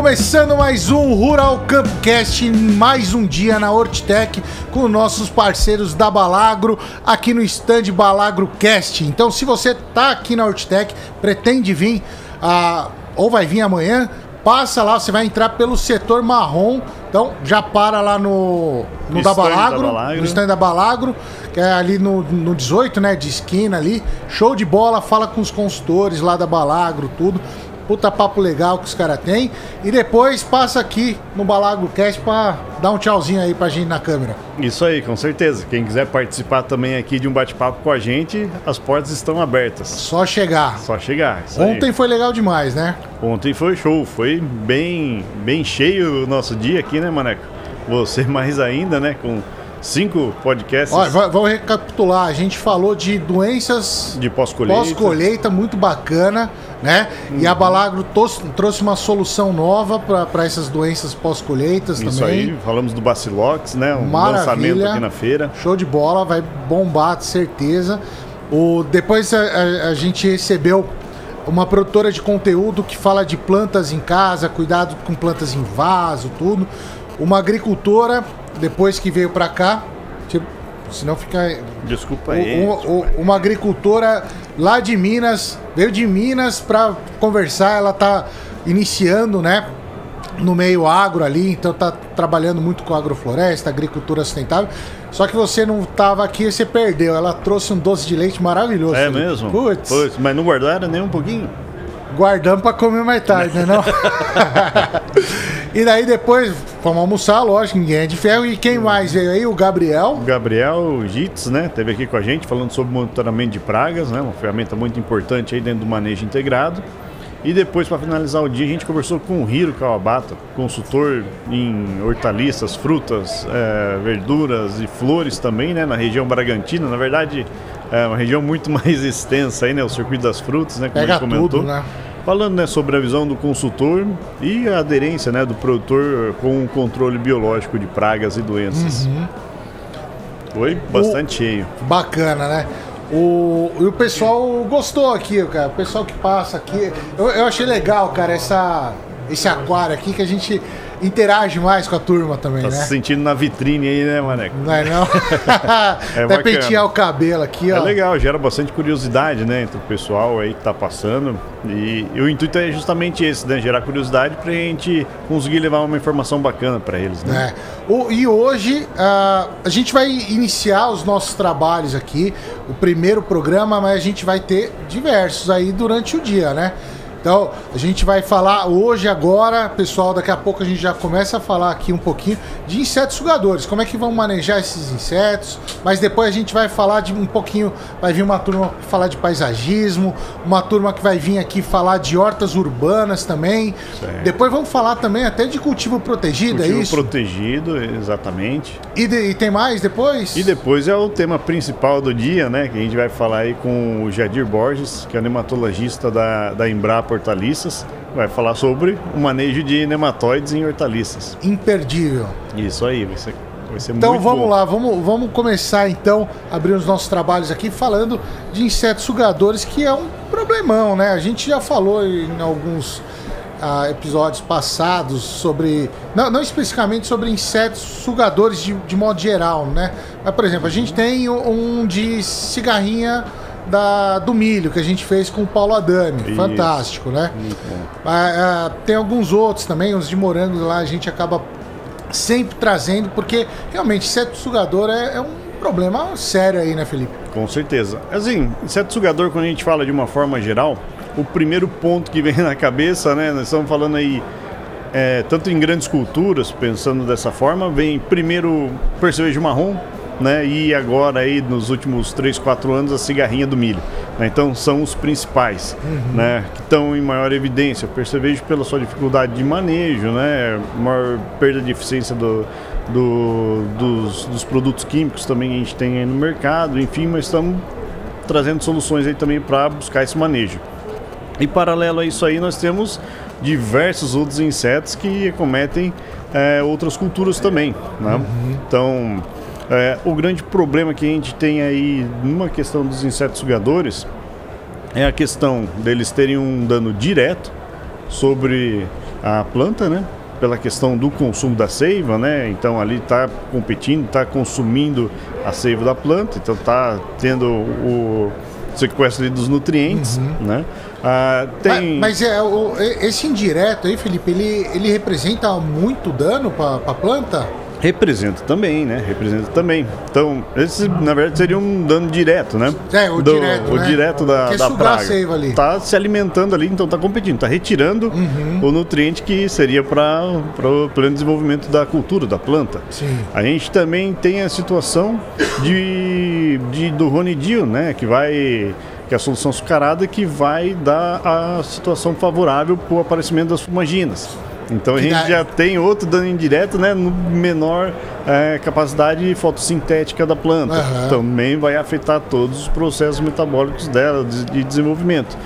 Começando mais um Rural Campcast, mais um dia na Hortitec com nossos parceiros da Balagro aqui no stand Balagro Cast. Então, se você tá aqui na Hortitec, pretende vir ah, ou vai vir amanhã, passa lá, você vai entrar pelo setor marrom. Então, já para lá no, no da stand da Balagro, Balagro. no stand da Balagro, que é ali no, no 18, né, de esquina ali. Show de bola, fala com os consultores lá da Balagro, tudo. Puta papo legal que os caras têm. E depois passa aqui no Balagro Cast pra dar um tchauzinho aí pra gente na câmera. Isso aí, com certeza. Quem quiser participar também aqui de um bate-papo com a gente, as portas estão abertas. Só chegar. Só chegar. isso aí. Ontem foi legal demais, né? Ontem foi show, foi bem, bem cheio o nosso dia aqui, né, Maneco? Você mais ainda, né? Com cinco podcasts Olha, va- vamos recapitular. A gente falou de doenças de pós-colheita. pós-colheita, muito bacana, né? E Uhum. a Balagro tos- trouxe uma solução nova para essas doenças pós-colheitas Isso também. aí, falamos do Bacilox, né? Um Maravilha. lançamento aqui na feira. Show de bola, vai bombar, de certeza. O, depois a, a- a gente recebeu uma produtora de conteúdo que fala de plantas em casa, cuidado com plantas em vaso, tudo. Uma agricultora, depois que veio pra cá, tipo, senão fica. Desculpa aí. o- o- uma agricultora lá de Minas, veio de Minas pra conversar, ela tá iniciando, né? no meio agro ali, então tá trabalhando muito com agrofloresta, agricultura sustentável. Só que você não tava aqui, você perdeu. Ela trouxe um doce de leite maravilhoso. É Felipe. mesmo? Putz, Putz, mas não guardaram nem um pouquinho? guardamos pra comer mais tarde, né não? e daí depois fomos almoçar, lógico, ninguém é de ferro. E quem mais veio aí? O Gabriel. O Gabriel Gitz, né, teve aqui com a gente falando sobre monitoramento de pragas, né, uma ferramenta muito importante aí dentro do manejo integrado. E depois, para finalizar o dia, a gente conversou com o Hiro Kawabata, consultor em hortaliças, frutas, eh, verduras e flores também, né, na região Bragantina. Na verdade, é uma região muito mais extensa aí, né, o circuito das frutas, né, como Pega ele comentou. tudo, né? Falando né, sobre a visão do consultor e a aderência né, do produtor com o controle biológico de pragas e doenças. Uhum. Foi bastante cheio. Bacana, né? O, e o pessoal gostou aqui, cara. O pessoal que passa aqui. Eu, eu achei legal, cara, essa, esse aquário aqui que a gente interage mais com a turma também, Tá né? se sentindo na vitrine aí, né, Maneco? Não é não? É Até pentear o cabelo aqui, ó. É legal, gera bastante curiosidade, né, entre o pessoal aí que tá passando. E, e o intuito é justamente esse, né, gerar curiosidade pra gente conseguir levar uma informação bacana pra eles, né? É. O- e hoje ah, a gente vai iniciar os nossos trabalhos aqui, o primeiro programa, mas a gente vai ter diversos aí durante o dia, né? Então a gente vai falar hoje, agora, pessoal, daqui a pouco a gente já começa a falar aqui um pouquinho de insetos sugadores, como é que vão manejar esses insetos, mas depois a gente vai falar de um pouquinho, vai vir uma turma falar de paisagismo, uma turma que vai vir aqui falar de hortas urbanas também. Certo. Depois vamos falar também até de cultivo protegido, é Cultivo isso? protegido, exatamente. E, de- e tem mais depois? E depois é o tema principal do dia, né? Que a gente vai falar aí com o Jadir Borges, que é nematologista da, da Embrapa Hortaliças. Vai falar sobre o manejo de nematóides em hortaliças. Imperdível. Isso aí, vai ser, vai ser Então muito vamos bom. lá, vamos, vamos começar então a abrir os nossos trabalhos aqui falando de insetos sugadores, que é um problemão, né? A gente já falou em alguns ah, episódios passados sobre. Não, não especificamente sobre insetos sugadores de, de modo geral, né? Mas, por exemplo, a gente tem um de cigarrinha da, do milho que a gente fez com o Paulo Adami. Isso. Fantástico, né? Ah, ah, tem alguns outros também, os de morango lá a gente acaba sempre trazendo, porque realmente inseto sugador é, é um problema sério aí, né, Felipe? Com certeza. Assim, inseto sugador, quando a gente fala de uma forma geral, o primeiro ponto que vem na cabeça, né? Nós estamos falando aí, é, tanto em grandes culturas, pensando dessa forma, vem primeiro percevejo marrom, né? E agora aí, nos últimos 3, 4 anos, a cigarrinha do milho. né? Então, são os principais, né? Que estão em maior evidência. O percevejo pela sua dificuldade de manejo, né? Maior perda de eficiência do, do- dos, dos produtos químicos também que a gente tem aí no mercado, enfim, mas estamos trazendo soluções aí também para buscar esse manejo. E paralelo a isso aí, nós temos diversos outros insetos que cometem é, outras culturas também. Né? Então, é, o grande problema que a gente tem aí numa questão dos insetos sugadores é a questão deles terem um dano direto sobre a planta, né? Pela questão do consumo da seiva, né? Então ali está competindo, está consumindo a seiva da planta, então está tendo o sequestro dos nutrientes, uhum. né? Ah, tem... Mas, mas é, o, esse indireto aí, Felipe, ele, ele representa muito dano para a planta? Representa também, né? Representa também. Então, esse na verdade seria um dano direto, né? É, o Do, direto. O né? direto da, Quer da praga. seiva ali. Tá se alimentando ali, então tá competindo, tá retirando uhum. o nutriente que seria para o pleno desenvolvimento da cultura, da planta. Sim. A gente também tem a situação de, de do Ronidio, né? Que vai que é a solução açucarada que vai dar a situação favorável para o aparecimento das fumaginas. Então a gente já tem outro dano indireto, né? No menor é, capacidade fotossintética da planta. Uhum. Também vai afetar todos os processos metabólicos dela, de, de desenvolvimento.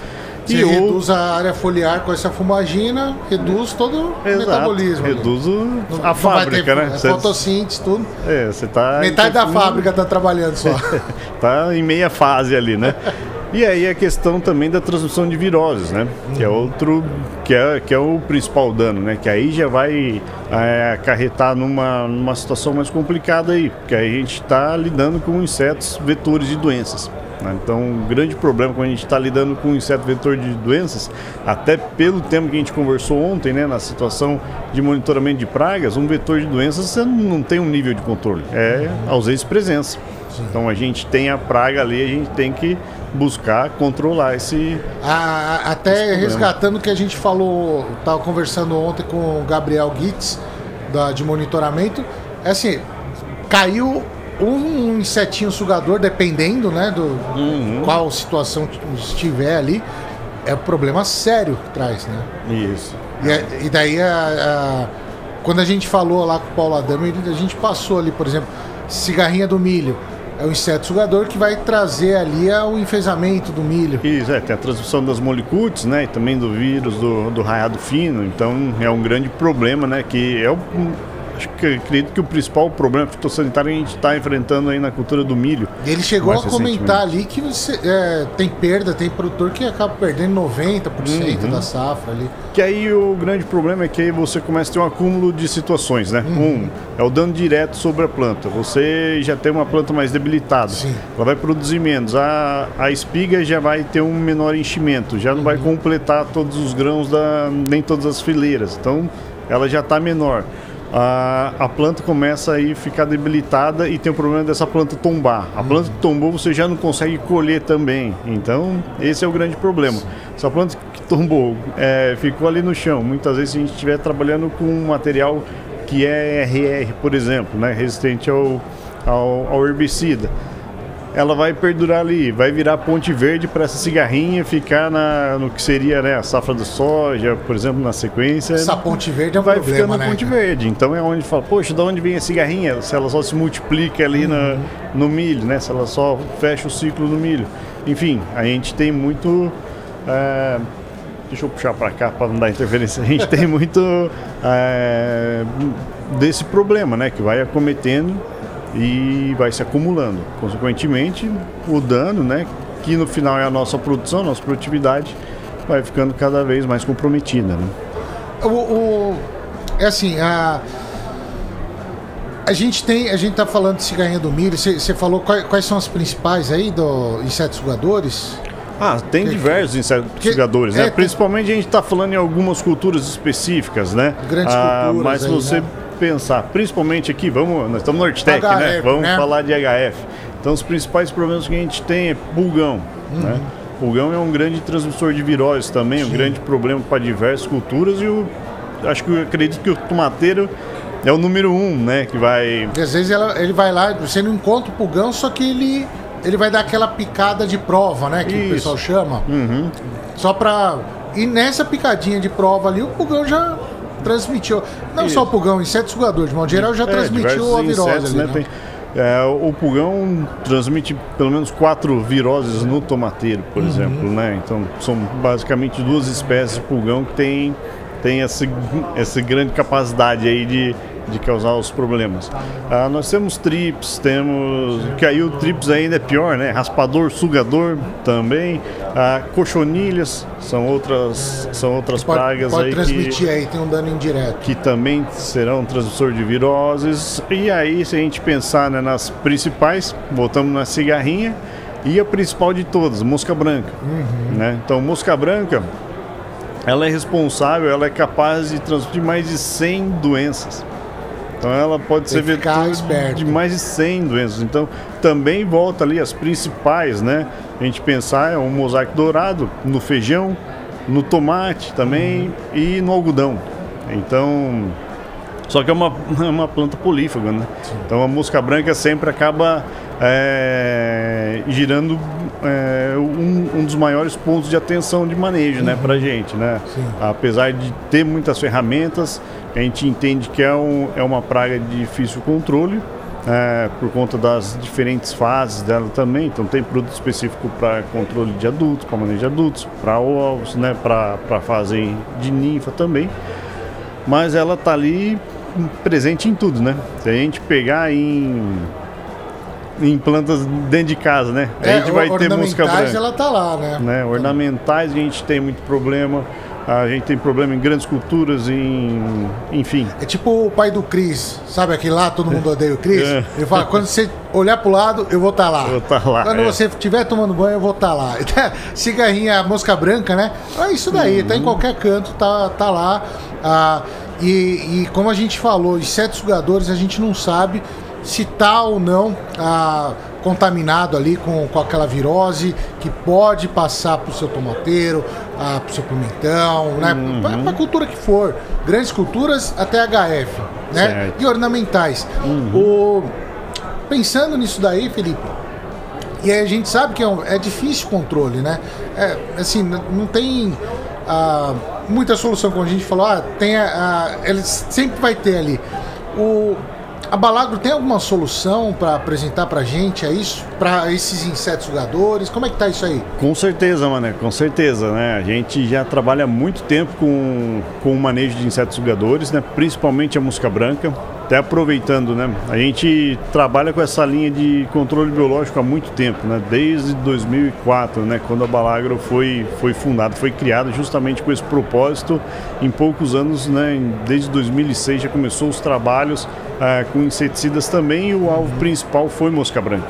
Você e reduz o... a área foliar com essa fumagina, reduz todo o Exato, metabolismo. Reduz o... a não fábrica, ter, né? É, fotossíntese, tudo. É, você tá. Metade da fábrica está trabalhando só. tá em meia fase ali, né? E aí a questão também da transmissão de viroses, né? Que é outro, que é, que é o principal dano, né? Que aí já vai é, acarretar numa, numa situação mais complicada aí, porque aí a gente está lidando com insetos vetores de doenças. Né? Então, um grande problema quando a gente está lidando com inseto vetor de doenças, até pelo tempo que a gente conversou ontem, né, na situação de monitoramento de pragas, um vetor de doenças você não tem um nível de controle, é ausência de presença. Então a gente tem a praga ali, a gente tem que buscar controlar esse. A, até esse resgatando o que a gente falou, estava conversando ontem com o Gabriel Gitz, da, de monitoramento. É assim, caiu um insetinho sugador, dependendo né, do uhum. qual situação estiver ali, é um problema sério que traz, né? Isso. E, é, e daí a, a, quando a gente falou lá com o Paulo Adamo, a gente passou ali, por exemplo, cigarrinha do milho é o inseto sugador que vai trazer ali o enfesamento do milho. Isso, é, tem a transmissão das molicutes, né, e também do vírus do, do raiado fino, então é um grande problema, né, que é o acho que acredito que o principal problema fitossanitário a gente está enfrentando aí na cultura do milho. Ele chegou a comentar ali que você, é, tem perda, tem produtor que acaba perdendo 90% uhum. da safra ali. Que aí o grande problema é que aí você começa a ter um acúmulo de situações, né? Uhum. Um, é o dano direto sobre a planta. Você já tem uma planta mais debilitada, Sim. ela vai produzir menos. A, a espiga já vai ter um menor enchimento, já não uhum. vai completar todos os grãos, da, nem todas as fileiras. Então ela já está menor a, a planta começa a ficar debilitada e tem o problema dessa planta tombar. A planta que tombou você já não consegue colher também. Então, esse é o grande problema. Se a planta que tombou é, ficou ali no chão, muitas vezes a gente estiver trabalhando com um material que é RR, por exemplo, né, resistente ao, ao, ao herbicida ela vai perdurar ali, vai virar ponte verde para essa cigarrinha ficar na, no que seria né, a safra do soja, por exemplo, na sequência. Essa ponte verde é um vai problema, ficando né? ponte verde. Então é onde fala, poxa, de onde vem a cigarrinha? Se ela só se multiplica ali uhum. no milho, né? Se ela só fecha o ciclo no milho. Enfim, a gente tem muito. É, deixa eu puxar para cá para não dar interferência. A gente tem muito é, desse problema, né? Que vai acometendo e vai se acumulando. Consequentemente, o dano, né, que no final é a nossa produção, a nossa produtividade, vai ficando cada vez mais comprometida. Né? O, o, é assim, a, a gente tem, a gente está falando de cigarrinha do milho. Você falou quais, quais, são as principais aí do insetos sugadores? Ah, tem que, diversos insetos né? É, Principalmente a gente está falando em algumas culturas específicas, né? Grandes ah, culturas. Mas aí, você né? Pensar, principalmente aqui, vamos, nós estamos no Nortec, né? Vamos né? falar de HF. Então, os principais problemas que a gente tem é pulgão, uhum. né? Pulgão é um grande transmissor de viroses também, Sim. um grande problema para diversas culturas e o, acho que eu acredito que o tomateiro é o número um, né? Que vai. Às vezes ela, ele vai lá, você não encontra o pulgão, só que ele, ele vai dar aquela picada de prova, né? Que Isso. o pessoal chama. Uhum. Só para. E nessa picadinha de prova ali, o pulgão já transmitiu. Não Isso. só o pulgão, inseto sugador, de modo geral, já é, transmitiu a virose. Insetos, ali, né? né? Tem, é, o pulgão transmite pelo menos quatro viroses no tomateiro, por uhum. exemplo, né? Então são basicamente duas espécies de pulgão que tem, tem essa, essa grande capacidade aí de, de causar os problemas. Ah, nós temos trips, temos. que aí o trips ainda é pior, né? Raspador, sugador também. Ah, cochonilhas são outras, são outras pode, pragas pode aí. transmitir que, aí, tem um dano indireto. Que também serão transmissor de viroses. E aí, se a gente pensar né, nas principais, voltamos na cigarrinha. E a principal de todas, mosca branca. Uhum. Né? Então, mosca branca, ela é responsável, ela é capaz de transmitir mais de 100 doenças. Então ela pode ser vetor de mais de 100 doenças. Então também volta ali as principais, né? A gente pensar é um mosaico dourado no feijão, no tomate também uhum. e no algodão. Então, só que é uma, é uma planta polífaga, né? Sim. Então a mosca branca sempre acaba é, girando é, um, um, dos maiores pontos de atenção de manejo, uhum. né, para gente, né? Sim. Apesar de ter muitas ferramentas, a gente entende que é, um, é uma praga de difícil controle. É, por conta das diferentes fases dela também, então tem produto específico para controle de adultos, para manejo de adultos, para ovos, né, para a fase de ninfa também, mas ela tá ali presente em tudo, né? Se a gente pegar em em plantas dentro de casa, né? É, a gente vai ter mosca branca. ela tá lá, né? né? Ornamentais a gente tem muito problema. A gente tem problema em grandes culturas, em. enfim. É tipo o pai do Cris, sabe aquele lá, todo mundo odeia o Cris? É. Ele fala, quando você olhar pro lado, eu vou estar tá lá. Vou tá lá. Quando é. você estiver tomando banho, eu vou estar tá lá. Cigarrinha, mosca branca, né? É isso daí, uhum. tá em uhum. qualquer canto, tá, tá lá. Ah, e, e como a gente falou, insetos sugadores a gente não sabe se está ou não ah, contaminado ali com, com aquela virose que pode passar para o seu tomateiro, ah, para o seu pimentão, né? Uhum. para a cultura que for. Grandes culturas até HF, né? Certo. E ornamentais. Uhum. O... Pensando nisso daí, Felipe, e a gente sabe que é, um, é difícil o controle, né? É, assim, não tem ah, muita solução, como a gente falou, ah, tem a, a, ele sempre vai ter ali. O, a Balagro tem alguma solução para apresentar para a gente? É isso? Para esses insetos sugadores? Como é que tá isso aí? Com certeza, Mané, com certeza, né? A gente já trabalha muito tempo com, com o manejo de insetos sugadores, né? Principalmente a mosca branca. Até aproveitando, né? A gente trabalha com essa linha de controle biológico há muito tempo, né? Desde 2004, né? Quando a Balagro foi, foi fundada, foi criada justamente com esse propósito. Em poucos anos, né? Desde 2006 já começou os trabalhos ah, com inseticidas também e o alvo principal foi mosca branca.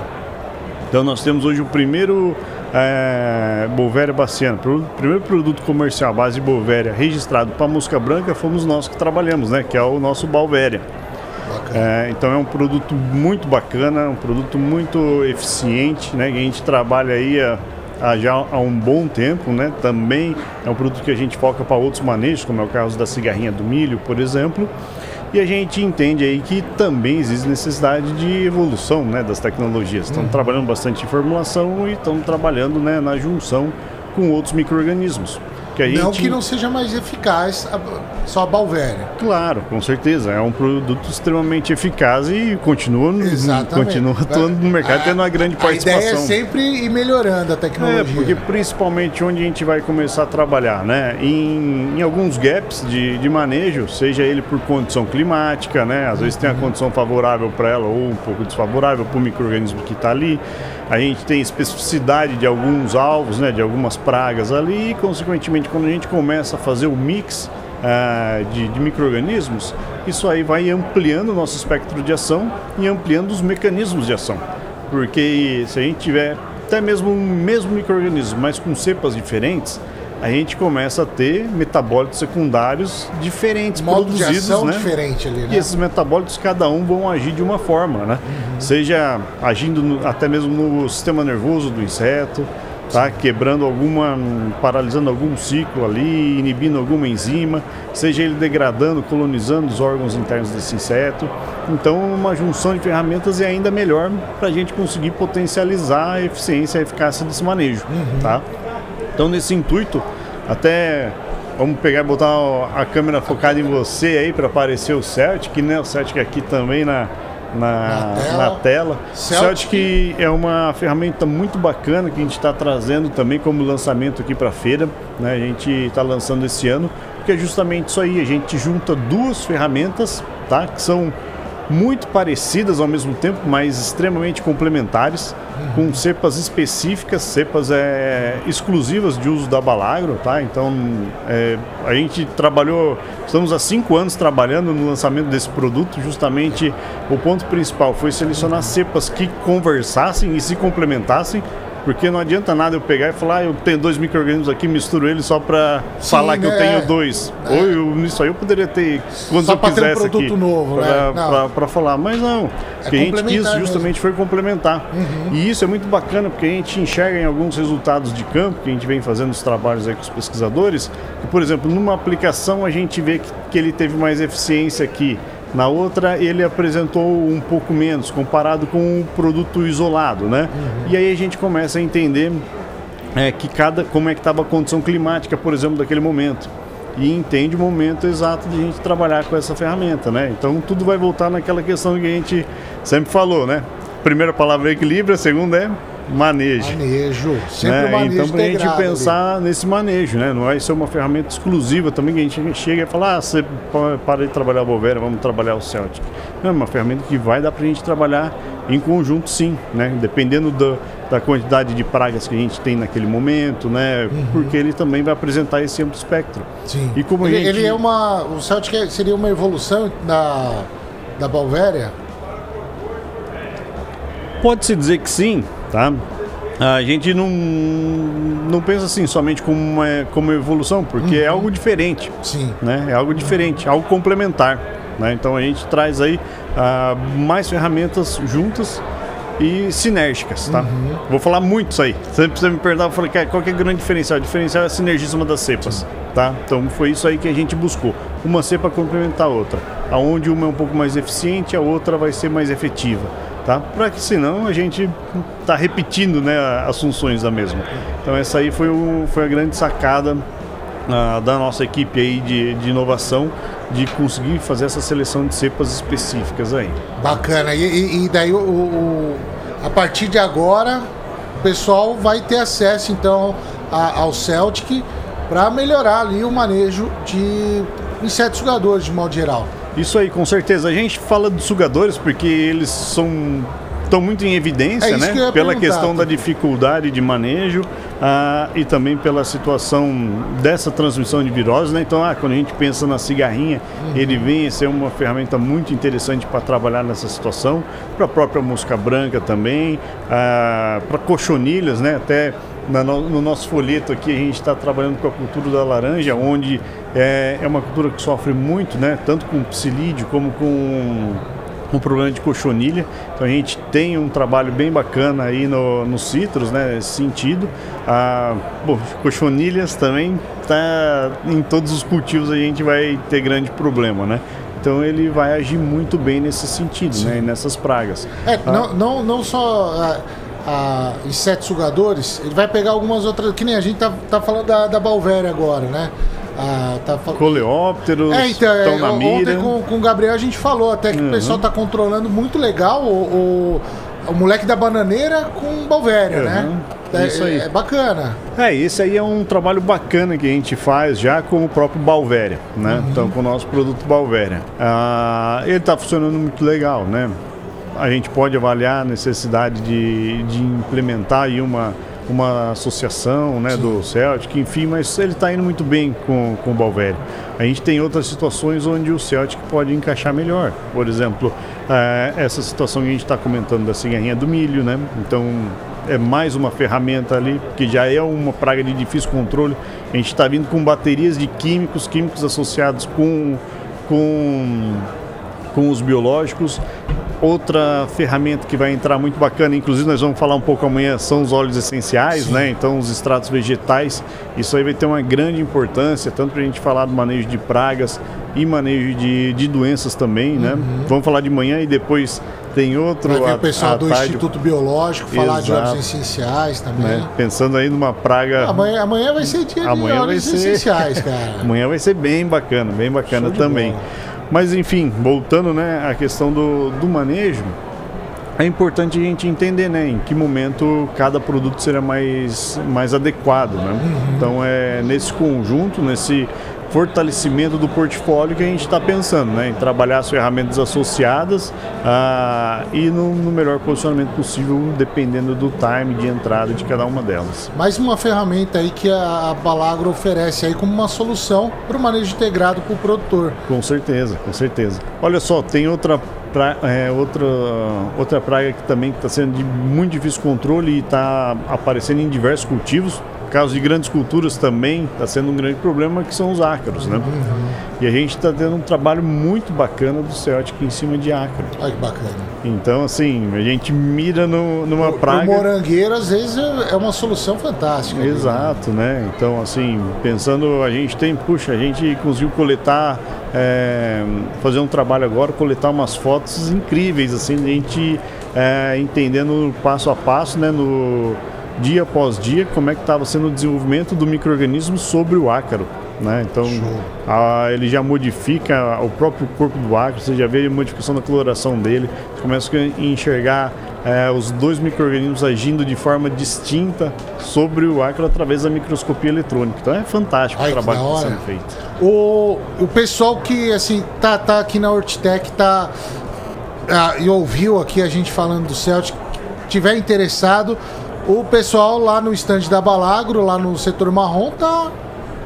Então nós temos hoje o primeiro é, Bovéria baciana, o primeiro produto comercial à base de Bovéria registrado para mosca branca fomos nós que trabalhamos, né? Que é o nosso Balvéria. É, então é um produto muito bacana, um produto muito eficiente, né? Que a gente trabalha aí há, há já há um bom tempo, né? Também é um produto que a gente foca para outros manejos, como é o caso da cigarrinha do milho, por exemplo. E a gente entende aí que também existe necessidade de evolução né, das tecnologias. Estamos uhum. trabalhando bastante em formulação e estamos trabalhando né, na junção com outros micro-organismos. Que gente... Não que não seja mais eficaz só a Balvéria. Claro, com certeza. É um produto extremamente eficaz e continua, continua atuando no mercado, a, tendo uma grande participação. A ideia é sempre ir melhorando a tecnologia. É, porque principalmente onde a gente vai começar a trabalhar, né? Em, em alguns gaps de, de manejo, seja ele por condição climática, né? Às vezes tem a condição favorável para ela ou um pouco desfavorável para o microorganismo que está ali. A gente tem especificidade de alguns alvos, né? De algumas pragas ali e, consequentemente, quando a gente começa a fazer o mix uh, de, de micro-organismos, isso aí vai ampliando o nosso espectro de ação e ampliando os mecanismos de ação. Porque se a gente tiver até mesmo o mesmo microorganismo, mas com cepas diferentes, a gente começa a ter metabólitos secundários diferentes Modo produzidos, de ação né? diferente ali, né? E esses metabólitos cada um vão agir de uma forma, né? Uhum. Seja agindo no, até mesmo no sistema nervoso do inseto, tá? quebrando alguma, paralisando algum ciclo ali, inibindo alguma enzima, seja ele degradando, colonizando os órgãos internos desse inseto. Então, uma junção de ferramentas é ainda melhor para a gente conseguir potencializar a eficiência e a eficácia desse manejo. Uhum. Tá? Então, nesse intuito, até vamos pegar e botar a câmera focada em você aí para aparecer o Celtic, né? O Celtic aqui também na, na, na tela. Celtic. Celtic é uma ferramenta muito bacana que a gente está trazendo também como lançamento aqui para a feira. Né? A gente está lançando esse ano, que é justamente isso aí. A gente junta duas ferramentas tá? Que são muito parecidas ao mesmo tempo, mas extremamente complementares, uhum. com cepas específicas, cepas é, exclusivas de uso da Balagro, tá? Então é, a gente trabalhou, estamos há cinco anos trabalhando no lançamento desse produto, justamente o ponto principal foi selecionar cepas que conversassem e se complementassem porque não adianta nada eu pegar e falar, ah, eu tenho dois micro-organismos aqui, misturo eles só para falar que eu tenho é, dois. É. Ou eu, nisso aí eu poderia ter quando eu quisesse ter um produto aqui. novo, né? Para falar, mas não. É o que a gente quis justamente mesmo. foi complementar. Uhum. E isso é muito bacana porque a gente enxerga em alguns resultados de campo que a gente vem fazendo os trabalhos aí com os pesquisadores, que, por exemplo, numa aplicação a gente vê que, que ele teve mais eficiência aqui na outra, ele apresentou um pouco menos, comparado com o um produto isolado, né? Uhum. E aí a gente começa a entender é, que cada, como é que estava a condição climática, por exemplo, daquele momento. E entende o momento exato de a gente trabalhar com essa ferramenta, né? Então tudo vai voltar naquela questão que a gente sempre falou, né? Primeira palavra é equilíbrio, a segunda é manejo. Manejo, sempre né? manejo Então, para a gente pensar ali. nesse manejo, né? Não vai ser uma ferramenta exclusiva também que a gente chega e fala, ah, você para de trabalhar a Bovera, vamos trabalhar o Celtic. Não, é uma ferramenta que vai dar para a gente trabalhar em conjunto, sim, né? Dependendo do, da quantidade de pragas que a gente tem naquele momento, né? Uhum. Porque ele também vai apresentar esse amplo espectro. Sim. E como ele, gente... ele é uma, o Celtic seria uma evolução da da Balvéria? Pode-se dizer que sim, tá? A gente não, não pensa assim somente como, uma, como evolução, porque é uhum. é algo diferente. Sim. Né? É algo diferente, algo complementar. Né? Então a gente traz aí uh, mais ferramentas juntas e sinérgicas, tá? Uhum. Vou falar muito isso aí. Você me perguntar, eu falei, qual que é o grande diferencial? O diferencial é a sinergismo das cepas, Sim. tá? Então foi isso aí que a gente buscou. Uma cepa complementar a outra. Aonde uma é um pouco mais eficiente, a outra vai ser mais efetiva tá? Para que senão a gente está repetindo né, as funções da mesma. Então essa aí foi, o, foi a grande sacada uh, da nossa equipe aí de, de inovação de conseguir fazer essa seleção de cepas específicas aí. Bacana. E, e daí o, o, a partir de agora o pessoal vai ter acesso então a, ao Celtic para melhorar ali o manejo de insetos sugadores de modo geral. Isso aí, com certeza. A gente fala dos sugadores porque eles são estão muito em evidência, é né? Pela questão da dificuldade de manejo ah, e também pela situação dessa transmissão de virose, né? Então, ah, quando a gente pensa na cigarrinha, uhum. ele vem a ser uma ferramenta muito interessante para trabalhar nessa situação, para a própria mosca branca também, ah, para cochonilhas, né? Até no nosso folheto aqui a gente está trabalhando com a cultura da laranja, onde é, é uma cultura que sofre muito, né? Tanto com psilídeo como com um problema de cochonilha. Então a gente tem um trabalho bem bacana aí no, no citros, né, nesse sentido. Ah, bom, cochonilhas também tá em todos os cultivos a gente vai ter grande problema, né? Então ele vai agir muito bem nesse sentido, né, Sim. né, nessas pragas. É, ah, não, não, não só ah, ah, insetos sugadores, ele vai pegar algumas outras, que nem a gente tá, tá falando da, da Balvéria agora, né? Ah, tá fal... Coleópteros, é, então, é, na mira. Ontem com, com o Gabriel a gente falou até que uhum. o pessoal tá controlando muito legal o, o, o moleque da bananeira com Balvéria, uhum. né? É, Isso aí. É, é bacana. É, esse aí é um trabalho bacana que a gente faz já com o próprio Balvéria, né? Uhum. Então, com o nosso produto Balvéria. Ah, ele está funcionando muito legal, né? A gente pode avaliar a necessidade de, de implementar aí uma uma associação né, do Celtic, enfim, mas ele está indo muito bem com, com o Balvério. A gente tem outras situações onde o Celtic pode encaixar melhor. Por exemplo, é, essa situação que a gente está comentando da cigarrinha do milho, né? Então é mais uma ferramenta ali, que já é uma praga de difícil controle. A gente está vindo com baterias de químicos, químicos associados com, com, com os biológicos Outra ferramenta que vai entrar muito bacana, inclusive nós vamos falar um pouco amanhã, são os óleos essenciais, Sim. né? Então os extratos vegetais. Isso aí vai ter uma grande importância, tanto para a gente falar do manejo de pragas e manejo de, de doenças também, né? Uhum. Vamos falar de manhã e depois tem outro. Vai ver o pessoal do tarde. Instituto Biológico falar Exato. de óleos essenciais também. Né? Pensando aí numa praga. Amanhã, amanhã vai ser dia amanhã de óleos ser... essenciais, cara. amanhã vai ser bem bacana, bem bacana também. Mas enfim, voltando né, à questão do, do manejo, é importante a gente entender né, em que momento cada produto será mais, mais adequado. Né? Uhum. Então é nesse conjunto, nesse fortalecimento do portfólio que a gente está pensando, né? Em trabalhar as ferramentas associadas ah, e no, no, melhor posicionamento possível, dependendo do time de entrada de cada uma delas. Mais uma ferramenta aí que a Balagro oferece aí como uma solução para o manejo integrado para o produtor. Com certeza, com certeza. Olha só, tem outra pra, é, outra, outra praga que também está sendo de muito difícil controle e está aparecendo em diversos cultivos, caso de grandes culturas também está sendo um grande problema, que são os ácaros, né? Uhum. E a gente está tendo um trabalho muito bacana do Celtic em cima de ácaro. Olha que bacana. Então, assim, a gente mira no, numa o, praga... O morangueiro, às vezes, é uma solução fantástica. Exato, né? Então, assim, pensando, a gente tem, puxa, a gente conseguiu coletar, é, fazer um trabalho agora, coletar umas fotos incríveis, assim, a gente é, entendendo passo a passo, né, no dia após dia como é que estava sendo o desenvolvimento do microorganismo sobre o ácaro. Né? Então a, ele já modifica o próprio corpo do ácaro, você já vê a modificação da coloração dele, você começa a enxergar é, os dois micro-organismos agindo de forma distinta sobre o ácaro através da microscopia eletrônica. Então é fantástico Ai, o trabalho que está sendo feito. O, o pessoal que assim tá, tá aqui na Hortitec tá, ah, e ouviu aqui a gente falando do Celtic, tiver interessado, o pessoal lá no estande da Balagro, lá no setor marrom, tá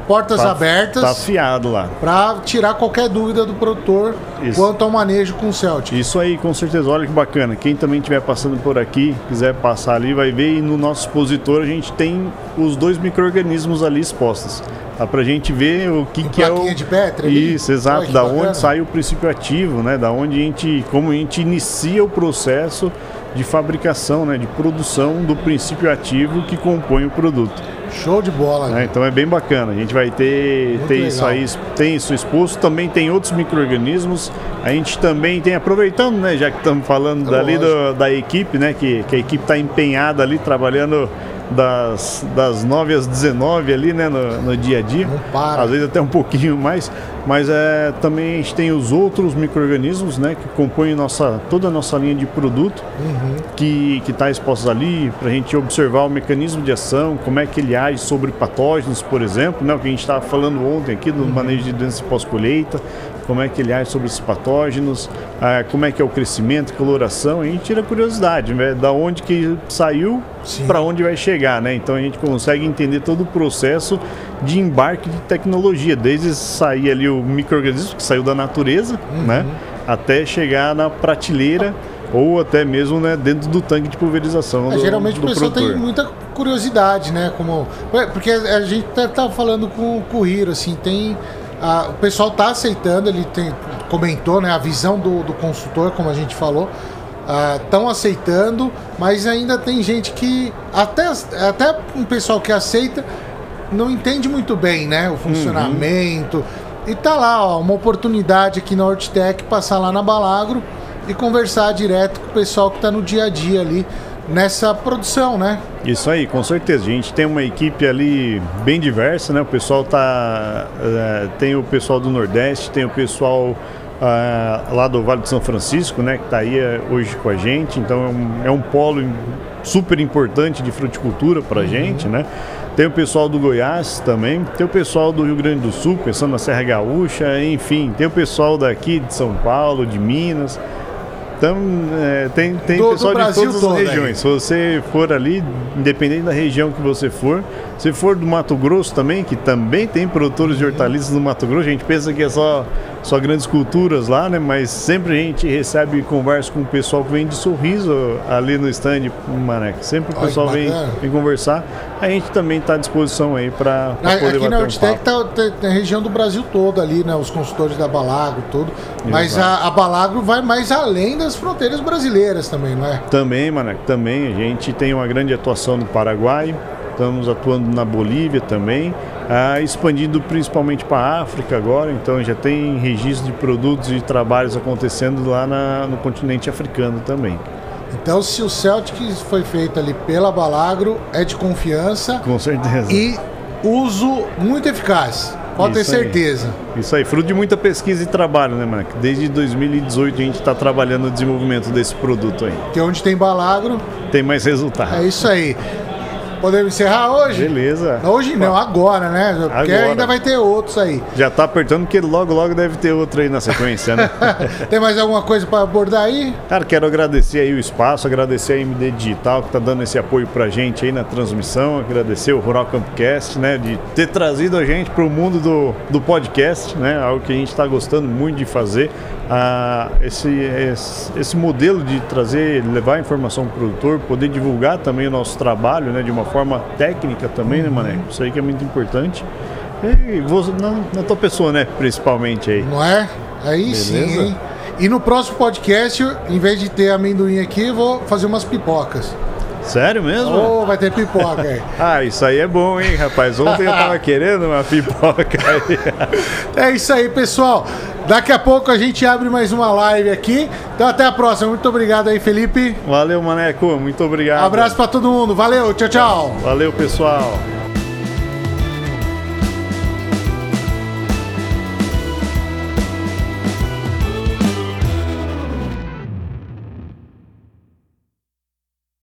portas tá, abertas. Tá afiado lá. Para tirar qualquer dúvida do produtor Isso. quanto ao manejo com o Celtic. Isso aí, com certeza. Olha que bacana. Quem também estiver passando por aqui, quiser passar ali, vai ver. E no nosso expositor a gente tem os dois micro-organismos ali expostos. Dá pra gente ver o que, que é o. de Petri ali? Isso, exato. Olha, da bacana. onde sai o princípio ativo, né? Da onde a gente. Como a gente inicia o processo de fabricação, né, de produção do princípio ativo que compõe o produto. Show de bola. Né? Então é bem bacana. A gente vai ter, ter isso aí, tem isso exposto. Também tem outros micro-organismos. A gente também tem, aproveitando, né, já que estamos falando é dali do, da equipe, né, que, que a equipe está empenhada ali trabalhando das, das 9 às 19 ali, né, no, no dia a dia. Não para. Às vezes até um pouquinho mais, mas é, também a gente tem os outros micro-organismos, né, que compõem nossa, toda a nossa linha de produto, uhum. que está expostos ali, para a gente observar o mecanismo de ação, como é que ele age sobre patógenos, por exemplo, né, o que a gente estava falando ontem aqui do uhum. manejo de doenças pós-colheita, como é que ele age sobre esses patógenos, ah, como é que é o crescimento, coloração, a gente tira curiosidade, né? da onde que saiu para onde vai chegar, né? Então a gente consegue entender todo o processo de embarque de tecnologia, desde sair ali o microorganismo que saiu da natureza, uhum. né? Até chegar na prateleira ou até mesmo né, dentro do tanque de pulverização. É, do, geralmente do o pessoal produtor. tem muita curiosidade, né? Como, porque a gente até tá falando com, o Hiro, assim, tem ah, o pessoal está aceitando, ele tem, comentou né, a visão do, do consultor, como a gente falou. Estão ah, aceitando, mas ainda tem gente que. Até, até um pessoal que aceita não entende muito bem né, o funcionamento. Uhum. E tá lá, ó, uma oportunidade aqui na Hortitec, passar lá na Balagro e conversar direto com o pessoal que está no dia a dia ali nessa produção, né? Isso aí, com certeza. A gente tem uma equipe ali bem diversa, né? O pessoal tá. Uh, tem o pessoal do Nordeste, tem o pessoal uh, lá do Vale de São Francisco, né? Que está aí uh, hoje com a gente. Então é um, é um polo super importante de fruticultura para a uhum. gente, né? Tem o pessoal do Goiás também, tem o pessoal do Rio Grande do Sul, pensando na Serra Gaúcha, enfim, tem o pessoal daqui de São Paulo, de Minas. Então, é, tem, tem do, pessoal do de todas as regiões. Aí. Se você for ali, independente da região que você for, se for do Mato Grosso também, que também tem produtores de hortaliças no Mato Grosso, a gente pensa que é só, só grandes culturas lá, né? Mas sempre a gente recebe conversa com o pessoal que vem de sorriso ali no stand, Mané. Sempre o pessoal vem, vem conversar. A gente também está à disposição aí para poder Aqui na Hortitec um tá, a região do Brasil toda ali, né? Os consultores da Balagro, tudo. Mas a, a Balagro vai mais além das fronteiras brasileiras também, não é? Também, Mané. Também. A gente tem uma grande atuação no Paraguai estamos atuando na Bolívia também, ah, expandindo principalmente para a África agora, então já tem registro de produtos e trabalhos acontecendo lá na, no continente africano também. Então, se o Celtic foi feito ali pela Balagro, é de confiança. Com certeza. E uso muito eficaz. Pode Isso ter certeza. Aí. Isso aí, fruto de muita pesquisa e trabalho, né, Marco? Desde 2018 a gente está trabalhando no desenvolvimento desse produto aí. Que onde tem Balagro. Tem mais resultado. É isso aí. Podemos encerrar hoje? Beleza. Hoje não, agora, né? Porque Agora. ainda vai ter outros aí. Já tá apertando porque logo, logo deve ter outro aí na sequência, né? Tem mais alguma coisa para abordar aí? Cara, quero agradecer aí o espaço, agradecer a MD Digital que tá dando esse apoio pra gente aí na transmissão, agradecer o Rural Campcast, né, de ter trazido a gente pro mundo do, do podcast, né, algo que a gente tá gostando muito de fazer. Ah, esse, esse, esse modelo de trazer, levar informação pro produtor, poder divulgar também o nosso trabalho, né, de uma forma técnica também, né, Mané? Isso aí que é muito importante. E você, na, na tua pessoa, né, principalmente aí. Não é? Aí sim, Beleza. hein? E no próximo podcast, em vez de ter amendoim aqui, vou fazer umas pipocas. Sério mesmo? Ô, vai ter pipoca aí. Ah, isso aí é bom, hein, rapaz? Ontem eu tava querendo uma pipoca aí. É isso aí, pessoal. Daqui a pouco a gente abre mais uma live aqui. Então até a próxima. Muito obrigado aí, Felipe. Valeu, Maneco. Muito obrigado. Abraço pra todo mundo. Valeu, tchau, tchau. Valeu, pessoal.